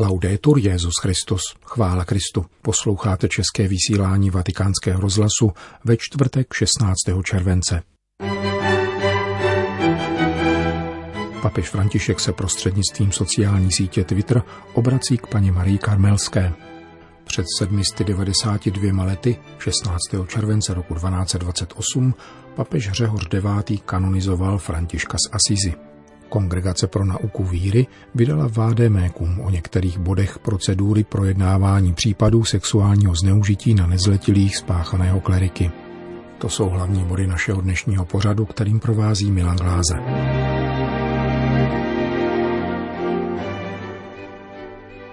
Laudetur Jezus Christus, chvála Kristu. Posloucháte české vysílání Vatikánského rozhlasu ve čtvrtek 16. července. Papež František se prostřednictvím sociální sítě Twitter obrací k paní Marii Karmelské. Před 792 lety, 16. července roku 1228, papež Řehoř IX. kanonizoval Františka z Asizi. Kongregace pro nauku víry vydala vádemékům o některých bodech procedury projednávání případů sexuálního zneužití na nezletilých spáchaného kleriky. To jsou hlavní body našeho dnešního pořadu, kterým provází Milan Gláze.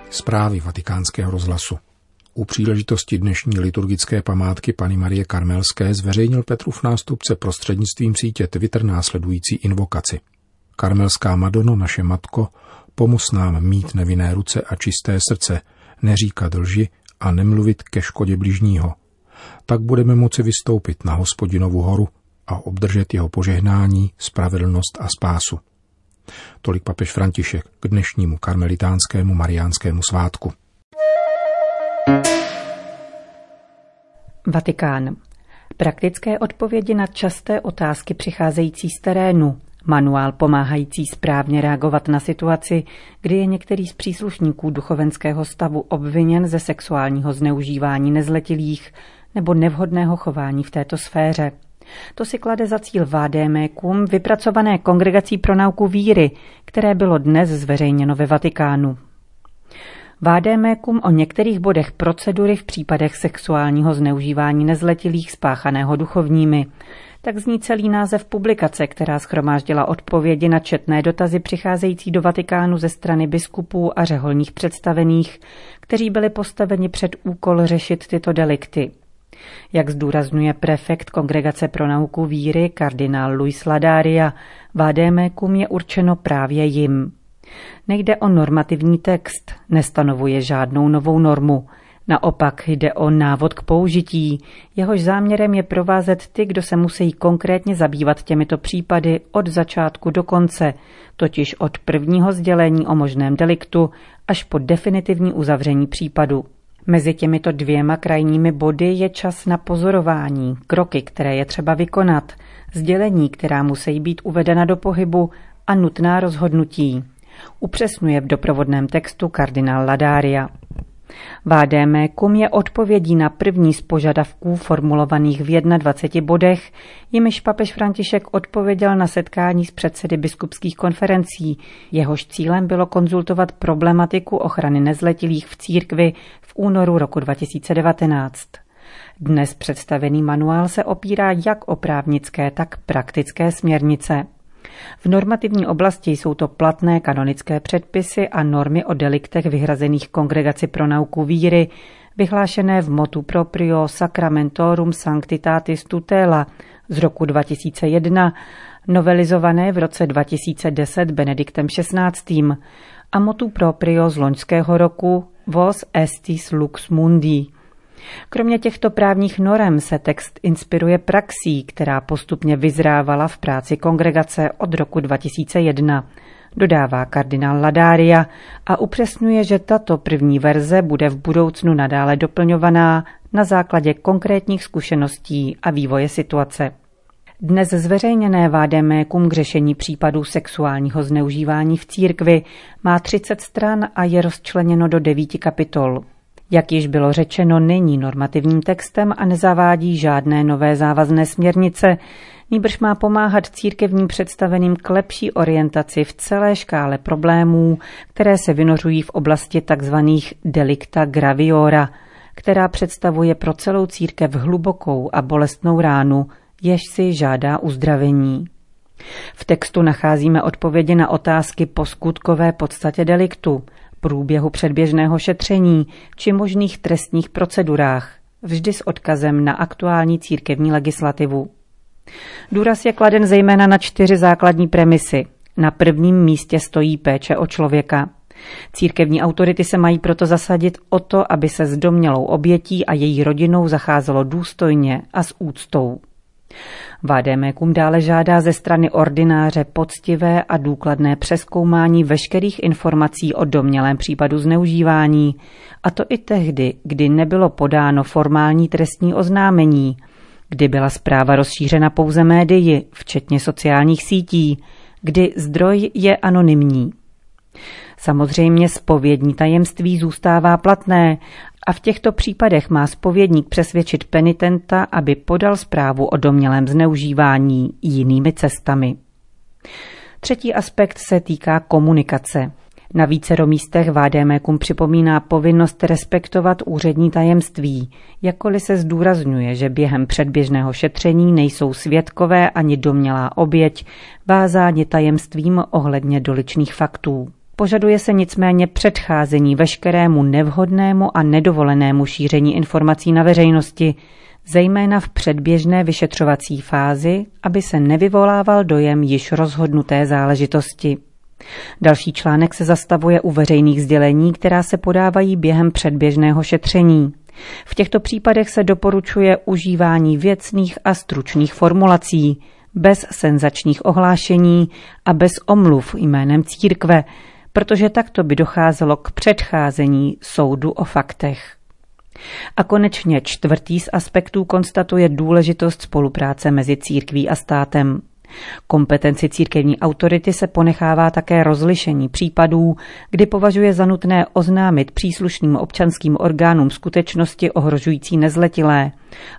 Zprávy vatikánského rozhlasu. U příležitosti dnešní liturgické památky Pany Marie Karmelské zveřejnil Petrův nástupce prostřednictvím sítě Twitter následující invokaci. Karmelská Madono, naše matko, pomus nám mít nevinné ruce a čisté srdce, neříkat lži a nemluvit ke škodě bližního. Tak budeme moci vystoupit na hospodinovu horu a obdržet jeho požehnání, spravedlnost a spásu. Tolik papež František k dnešnímu karmelitánskému mariánskému svátku. Vatikán. Praktické odpovědi na časté otázky přicházející z terénu. Manuál pomáhající správně reagovat na situaci, kdy je některý z příslušníků duchovenského stavu obviněn ze sexuálního zneužívání nezletilých nebo nevhodného chování v této sféře. To si klade za cíl Vádemékum, vypracované Kongregací pro nauku víry, které bylo dnes zveřejněno ve Vatikánu. Vádemékum o některých bodech procedury v případech sexuálního zneužívání nezletilých spáchaného duchovními. Tak zní celý název publikace, která schromáždila odpovědi na četné dotazy přicházející do Vatikánu ze strany biskupů a řeholních představených, kteří byli postaveni před úkol řešit tyto delikty. Jak zdůrazňuje prefekt Kongregace pro nauku víry kardinál Luis Ladaria, Vádemékum je určeno právě jim. Nejde o normativní text, nestanovuje žádnou novou normu. Naopak jde o návod k použití, jehož záměrem je provázet ty, kdo se musí konkrétně zabývat těmito případy od začátku do konce, totiž od prvního sdělení o možném deliktu až po definitivní uzavření případu. Mezi těmito dvěma krajními body je čas na pozorování, kroky, které je třeba vykonat, sdělení, která musí být uvedena do pohybu a nutná rozhodnutí. Upřesňuje v doprovodném textu kardinál Ladária. Vádeme kum je odpovědí na první z požadavků formulovaných v 21 bodech, jimiž papež František odpověděl na setkání s předsedy biskupských konferencí. Jehož cílem bylo konzultovat problematiku ochrany nezletilých v církvi v únoru roku 2019. Dnes představený manuál se opírá jak o právnické, tak praktické směrnice. V normativní oblasti jsou to platné kanonické předpisy a normy o deliktech vyhrazených Kongregaci pro nauku víry, vyhlášené v motu proprio Sacramentorum Sanctitatis Tutela z roku 2001, novelizované v roce 2010 Benediktem XVI. a motu proprio z loňského roku Vos estis lux mundi. Kromě těchto právních norem se text inspiruje praxí, která postupně vyzrávala v práci kongregace od roku 2001 dodává kardinál Ladária a upřesňuje, že tato první verze bude v budoucnu nadále doplňovaná na základě konkrétních zkušeností a vývoje situace. Dnes zveřejněné vádemékum k řešení případů sexuálního zneužívání v církvi má 30 stran a je rozčleněno do devíti kapitol. Jak již bylo řečeno, není normativním textem a nezavádí žádné nové závazné směrnice, nýbrž má pomáhat církevním představeným k lepší orientaci v celé škále problémů, které se vynořují v oblasti tzv. delicta graviora, která představuje pro celou církev hlubokou a bolestnou ránu, jež si žádá uzdravení. V textu nacházíme odpovědi na otázky po skutkové podstatě deliktu – průběhu předběžného šetření či možných trestních procedurách, vždy s odkazem na aktuální církevní legislativu. Důraz je kladen zejména na čtyři základní premisy. Na prvním místě stojí péče o člověka. Církevní autority se mají proto zasadit o to, aby se s domělou obětí a její rodinou zacházelo důstojně a s úctou. Vádémékum dále žádá ze strany ordináře poctivé a důkladné přeskoumání veškerých informací o domnělém případu zneužívání, a to i tehdy, kdy nebylo podáno formální trestní oznámení, kdy byla zpráva rozšířena pouze médii, včetně sociálních sítí, kdy zdroj je anonymní. Samozřejmě spovědní tajemství zůstává platné a v těchto případech má spovědník přesvědčit penitenta, aby podal zprávu o domělém zneužívání jinými cestami. Třetí aspekt se týká komunikace. Na vícero místech Vádemékum připomíná povinnost respektovat úřední tajemství, jakkoliv se zdůrazňuje, že během předběžného šetření nejsou svědkové ani domělá oběť vázáni tajemstvím ohledně doličných faktů. Požaduje se nicméně předcházení veškerému nevhodnému a nedovolenému šíření informací na veřejnosti, zejména v předběžné vyšetřovací fázi, aby se nevyvolával dojem již rozhodnuté záležitosti. Další článek se zastavuje u veřejných sdělení, která se podávají během předběžného šetření. V těchto případech se doporučuje užívání věcných a stručných formulací, bez senzačních ohlášení a bez omluv jménem církve, protože takto by docházelo k předcházení soudu o faktech. A konečně čtvrtý z aspektů konstatuje důležitost spolupráce mezi církví a státem. Kompetenci církevní autority se ponechává také rozlišení případů, kdy považuje za nutné oznámit příslušným občanským orgánům skutečnosti ohrožující nezletilé,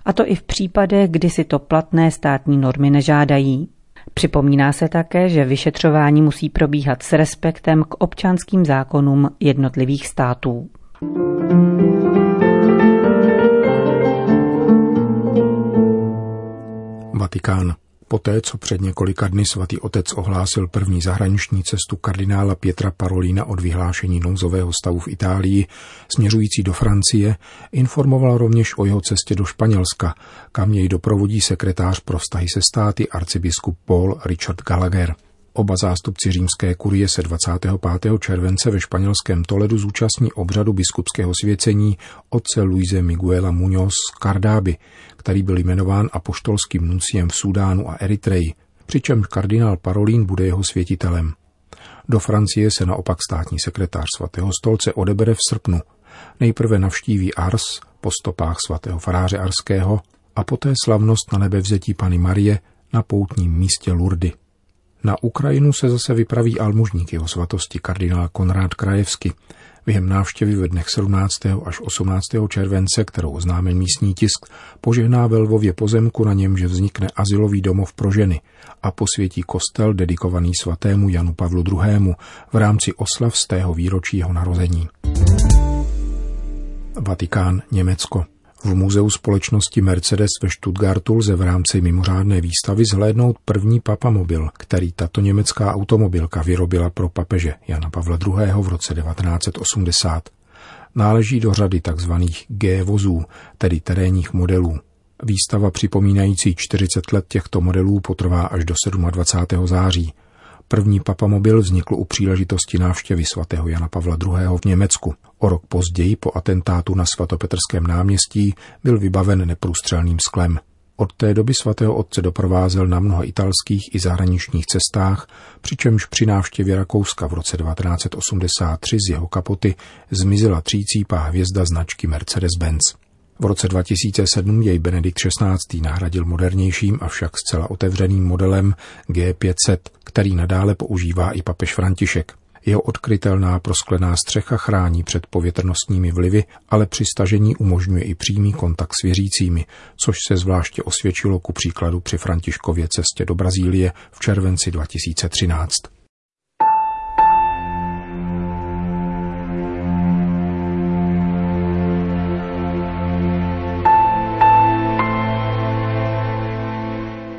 a to i v případech, kdy si to platné státní normy nežádají. Připomíná se také, že vyšetřování musí probíhat s respektem k občanským zákonům jednotlivých států. Vatikán. Poté, co před několika dny svatý otec ohlásil první zahraniční cestu kardinála Pětra Parolína od vyhlášení nouzového stavu v Itálii, směřující do Francie, informoval rovněž o jeho cestě do Španělska, kam jej doprovodí sekretář pro vztahy se státy arcibiskup Paul Richard Gallagher. Oba zástupci římské kurie se 25. července ve španělském Toledu zúčastní obřadu biskupského svěcení otce Luise Miguela Muñoz Cardáby, který byl jmenován apoštolským nunciem v Sudánu a Eritreji, přičemž kardinál Parolín bude jeho světitelem. Do Francie se naopak státní sekretář svatého stolce odebere v srpnu. Nejprve navštíví Ars po stopách svatého faráře Arského a poté slavnost na nebevzetí Pany Marie na poutním místě Lurdy. Na Ukrajinu se zase vypraví almužník jeho svatosti kardinál Konrád Krajevsky. Během návštěvy ve dnech 17. až 18. července, kterou oznámil místní tisk, požehná ve Lvově pozemku, na němže vznikne asilový domov pro ženy a posvětí kostel dedikovaný svatému Janu Pavlu II. v rámci oslav z tého výročí jeho narození. Vatikán, Německo. V muzeu společnosti Mercedes ve Stuttgartu lze v rámci mimořádné výstavy zhlédnout první papamobil, který tato německá automobilka vyrobila pro papeže Jana Pavla II. v roce 1980. Náleží do řady tzv. G vozů, tedy terénních modelů. Výstava připomínající 40 let těchto modelů potrvá až do 27. září. První papamobil vznikl u příležitosti návštěvy svatého Jana Pavla II. v Německu. O rok později po atentátu na svatopetrském náměstí byl vybaven neprůstřelným sklem. Od té doby svatého otce doprovázel na mnoha italských i zahraničních cestách, přičemž při návštěvě Rakouska v roce 1983 z jeho kapoty zmizela třícípá hvězda značky Mercedes-Benz. V roce 2007 jej Benedikt XVI. nahradil modernějším, avšak zcela otevřeným modelem G500, který nadále používá i papež František. Jeho odkrytelná prosklená střecha chrání před povětrnostními vlivy, ale při stažení umožňuje i přímý kontakt s věřícími, což se zvláště osvědčilo ku příkladu při Františkově cestě do Brazílie v červenci 2013.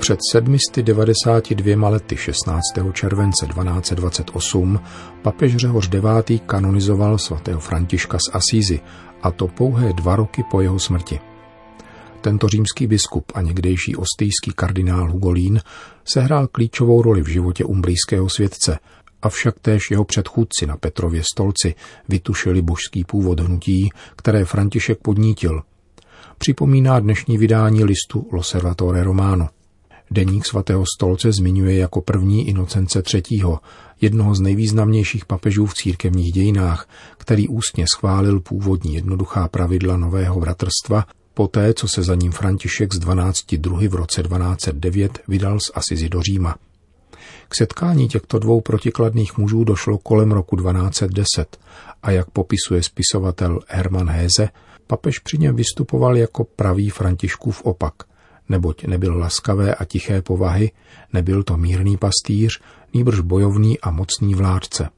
Před 792 lety 16. července 1228 papež Řehoř IX. kanonizoval svatého Františka z Asízy, a to pouhé dva roky po jeho smrti. Tento římský biskup a někdejší ostýský kardinál Hugolín sehrál klíčovou roli v životě umbrijského světce, avšak též jeho předchůdci na Petrově stolci vytušili božský původ hnutí, které František podnítil. Připomíná dnešní vydání listu Loservatore Romano – Deník svatého stolce zmiňuje jako první Inocence III., jednoho z nejvýznamnějších papežů v církevních dějinách, který ústně schválil původní jednoduchá pravidla nového bratrstva, poté co se za ním František z 12 druhy v roce 1209 vydal z Asizi do Říma. K setkání těchto dvou protikladných mužů došlo kolem roku 1210 a jak popisuje spisovatel Hermann Heze, papež při něm vystupoval jako pravý Františkův opak, neboť nebyl laskavé a tiché povahy, nebyl to mírný pastýř, nýbrž bojovný a mocný vládce.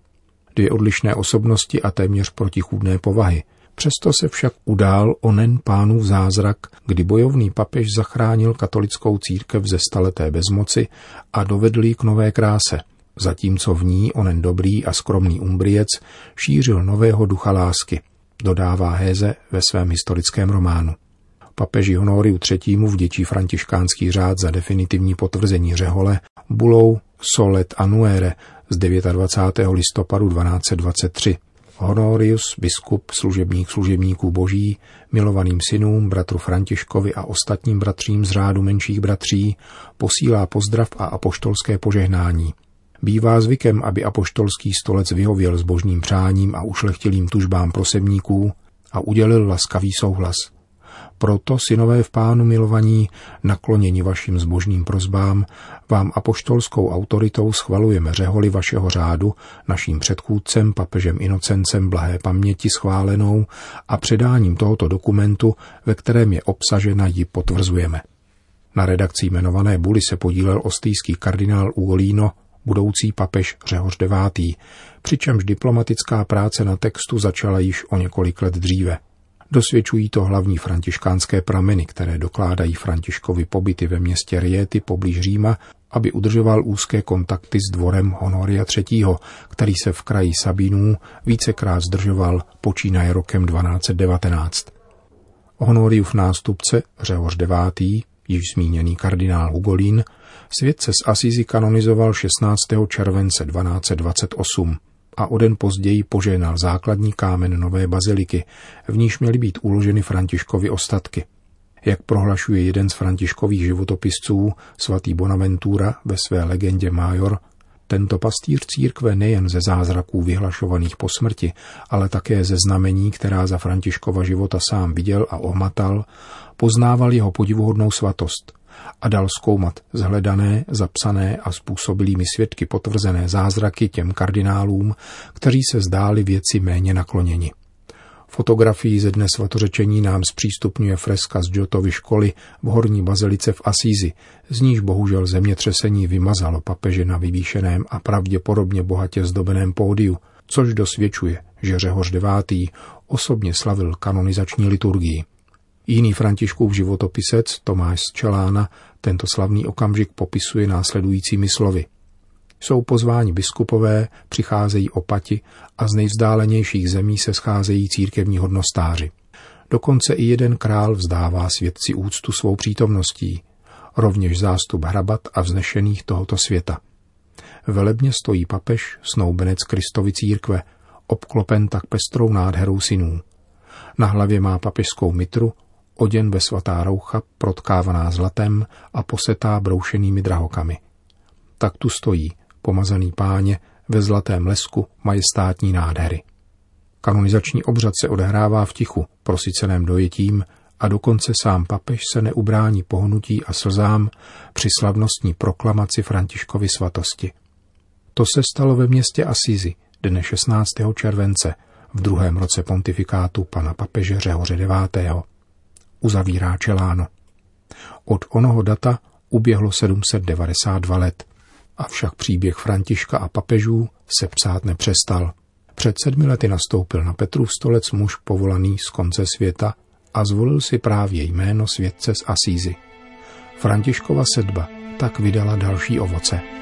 Dvě odlišné osobnosti a téměř protichůdné povahy. Přesto se však udál onen pánův zázrak, kdy bojovný papež zachránil katolickou církev ze staleté bezmoci a dovedl ji k nové kráse, zatímco v ní onen dobrý a skromný umbriec šířil nového ducha lásky, dodává Héze ve svém historickém románu. Papeži Honoriu III. vděčí františkánský řád za definitivní potvrzení řehole bulou Solet Annuere z 29. listopadu 1223. Honorius, biskup, služebník služebníků boží, milovaným synům, bratru Františkovi a ostatním bratřím z řádu menších bratří, posílá pozdrav a apoštolské požehnání. Bývá zvykem, aby apoštolský stolec vyhověl s božním přáním a ušlechtilým tužbám prosebníků a udělil laskavý souhlas – proto, synové v pánu milovaní, nakloněni vašim zbožným prozbám, vám apoštolskou autoritou schvalujeme řeholi vašeho řádu, naším předchůdcem, papežem Inocencem blahé paměti schválenou a předáním tohoto dokumentu, ve kterém je obsažena, ji potvrzujeme. Na redakci jmenované buly se podílel ostýský kardinál Ugolino, budoucí papež Řehoř IX., přičemž diplomatická práce na textu začala již o několik let dříve. Dosvědčují to hlavní františkánské prameny, které dokládají Františkovi pobyty ve městě Riety poblíž Říma, aby udržoval úzké kontakty s dvorem Honoria III., který se v kraji Sabinů vícekrát zdržoval počínaje rokem 1219. Honoriův nástupce, Řehoř IX., již zmíněný kardinál Hugolín, světce z Asizi kanonizoval 16. července 1228 a o den později požehnal základní kámen nové baziliky, v níž měly být uloženy Františkovy ostatky. Jak prohlašuje jeden z františkových životopisců, svatý Bonaventura ve své legendě Major, tento pastýř církve nejen ze zázraků vyhlašovaných po smrti, ale také ze znamení, která za Františkova života sám viděl a ohmatal, poznával jeho podivuhodnou svatost – a dal zkoumat zhledané, zapsané a způsobilými svědky potvrzené zázraky těm kardinálům, kteří se zdáli věci méně nakloněni. Fotografii ze dne svatořečení nám zpřístupňuje freska z Giotovy školy v horní bazilice v Asízi, z níž bohužel zemětřesení vymazalo papeže na vyvýšeném a pravděpodobně bohatě zdobeném pódiu, což dosvědčuje, že Řehoř IX. osobně slavil kanonizační liturgii. Jiný Františkův životopisec Tomáš z Čelána tento slavný okamžik popisuje následujícími slovy. Jsou pozváni biskupové, přicházejí opati a z nejvzdálenějších zemí se scházejí církevní hodnostáři. Dokonce i jeden král vzdává svědci úctu svou přítomností, rovněž zástup hrabat a vznešených tohoto světa. Velebně stojí papež, snoubenec Kristovy církve, obklopen tak pestrou nádherou synů. Na hlavě má papežskou mitru, oděn ve svatá roucha, protkávaná zlatem a posetá broušenými drahokami. Tak tu stojí, pomazaný páně, ve zlatém lesku majestátní nádhery. Kanonizační obřad se odehrává v tichu, prosyceném dojetím, a dokonce sám papež se neubrání pohnutí a slzám při slavnostní proklamaci Františkovy svatosti. To se stalo ve městě Asizi dne 16. července v druhém roce pontifikátu pana papeže Řehoře IX uzavírá Čeláno. Od onoho data uběhlo 792 let, avšak příběh Františka a papežů se psát nepřestal. Před sedmi lety nastoupil na Petru stolec muž povolaný z konce světa a zvolil si právě jméno světce z Asízy. Františkova sedba tak vydala další ovoce.